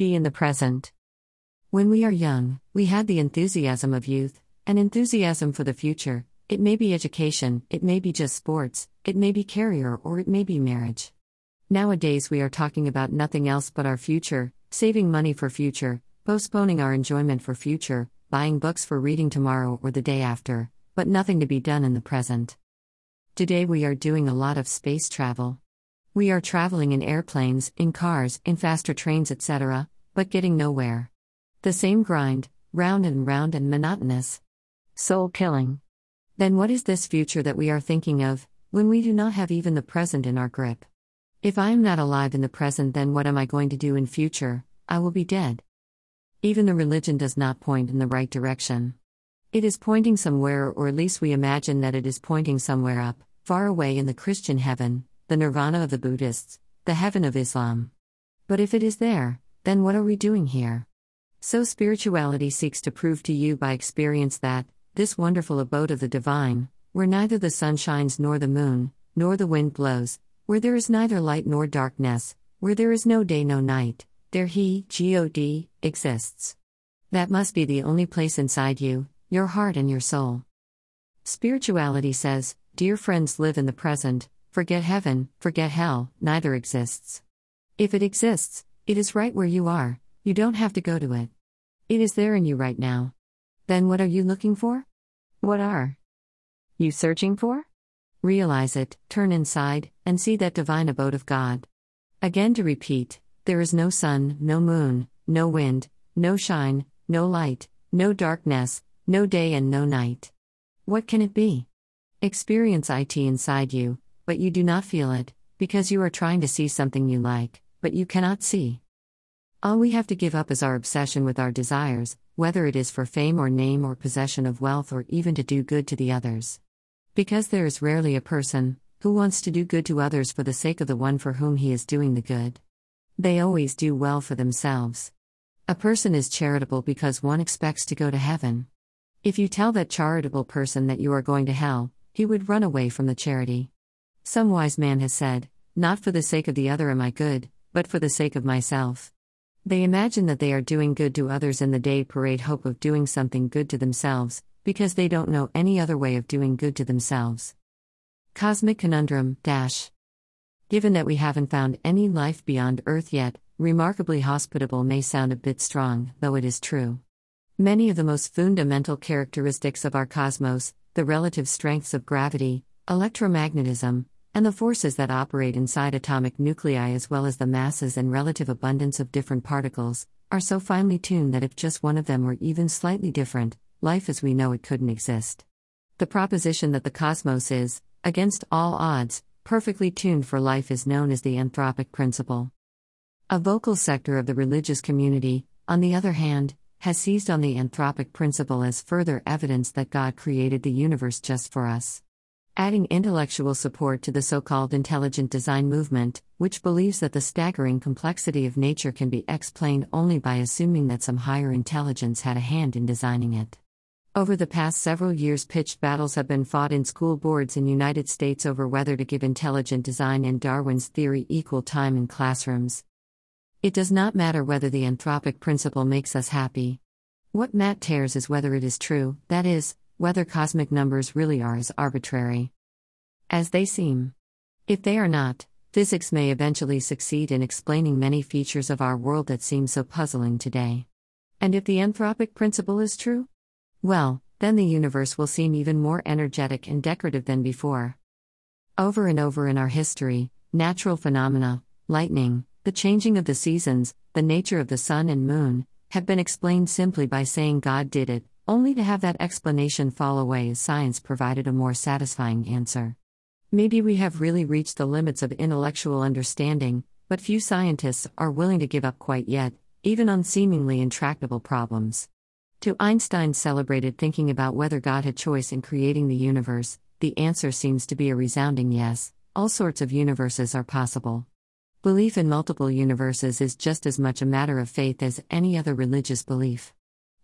Be in the present. When we are young, we had the enthusiasm of youth, an enthusiasm for the future. It may be education, it may be just sports, it may be career, or it may be marriage. Nowadays, we are talking about nothing else but our future, saving money for future, postponing our enjoyment for future, buying books for reading tomorrow or the day after, but nothing to be done in the present. Today, we are doing a lot of space travel. We are traveling in airplanes, in cars, in faster trains, etc., but getting nowhere. The same grind, round and round and monotonous. Soul killing. Then what is this future that we are thinking of, when we do not have even the present in our grip? If I am not alive in the present, then what am I going to do in future? I will be dead. Even the religion does not point in the right direction. It is pointing somewhere, or at least we imagine that it is pointing somewhere up, far away in the Christian heaven, the nirvana of the Buddhists, the heaven of Islam. But if it is there, then what are we doing here? So spirituality seeks to prove to you by experience that, this wonderful abode of the divine, where neither the sun shines nor the moon, nor the wind blows, where there is neither light nor darkness, where there is no day no night, there He, God, exists. That must be the only place inside you, your heart and your soul. Spirituality says, Dear friends, live in the present, forget heaven, forget hell, neither exists. If it exists, it is right where you are, you don't have to go to it. It is there in you right now. Then what are you looking for? What are you searching for? Realize it, turn inside, and see that divine abode of God. Again to repeat, there is no sun, no moon, no wind, no shine, no light, no darkness, no day, and no night. What can it be? Experience it inside you, but you do not feel it, because you are trying to see something you like, but you cannot see. All we have to give up is our obsession with our desires, whether it is for fame or name or possession of wealth or even to do good to the others. Because there is rarely a person who wants to do good to others for the sake of the one for whom he is doing the good. They always do well for themselves. A person is charitable because one expects to go to heaven. If you tell that charitable person that you are going to hell, he would run away from the charity. Some wise man has said, Not for the sake of the other am I good, but for the sake of myself. They imagine that they are doing good to others in the day parade hope of doing something good to themselves, because they don't know any other way of doing good to themselves. Cosmic Conundrum Dash. Given that we haven't found any life beyond Earth yet, remarkably hospitable may sound a bit strong, though it is true. Many of the most fundamental characteristics of our cosmos, the relative strengths of gravity, electromagnetism, and the forces that operate inside atomic nuclei, as well as the masses and relative abundance of different particles, are so finely tuned that if just one of them were even slightly different, life as we know it couldn't exist. The proposition that the cosmos is, against all odds, perfectly tuned for life is known as the anthropic principle. A vocal sector of the religious community, on the other hand, has seized on the anthropic principle as further evidence that God created the universe just for us. Adding intellectual support to the so called intelligent design movement, which believes that the staggering complexity of nature can be explained only by assuming that some higher intelligence had a hand in designing it. Over the past several years, pitched battles have been fought in school boards in United States over whether to give intelligent design and Darwin's theory equal time in classrooms. It does not matter whether the anthropic principle makes us happy. What Matt matters is whether it is true, that is, whether cosmic numbers really are as arbitrary as they seem. If they are not, physics may eventually succeed in explaining many features of our world that seem so puzzling today. And if the anthropic principle is true? Well, then the universe will seem even more energetic and decorative than before. Over and over in our history, natural phenomena, lightning, the changing of the seasons, the nature of the sun and moon, have been explained simply by saying God did it, only to have that explanation fall away as science provided a more satisfying answer. Maybe we have really reached the limits of intellectual understanding, but few scientists are willing to give up quite yet, even on seemingly intractable problems. To Einstein's celebrated thinking about whether God had choice in creating the universe, the answer seems to be a resounding yes. All sorts of universes are possible. Belief in multiple universes is just as much a matter of faith as any other religious belief.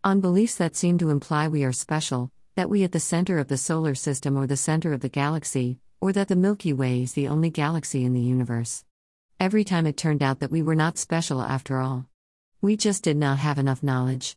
On beliefs that seem to imply we are special, that we at the center of the solar system or the center of the galaxy, or that the Milky Way is the only galaxy in the universe. Every time it turned out that we were not special after all. We just did not have enough knowledge.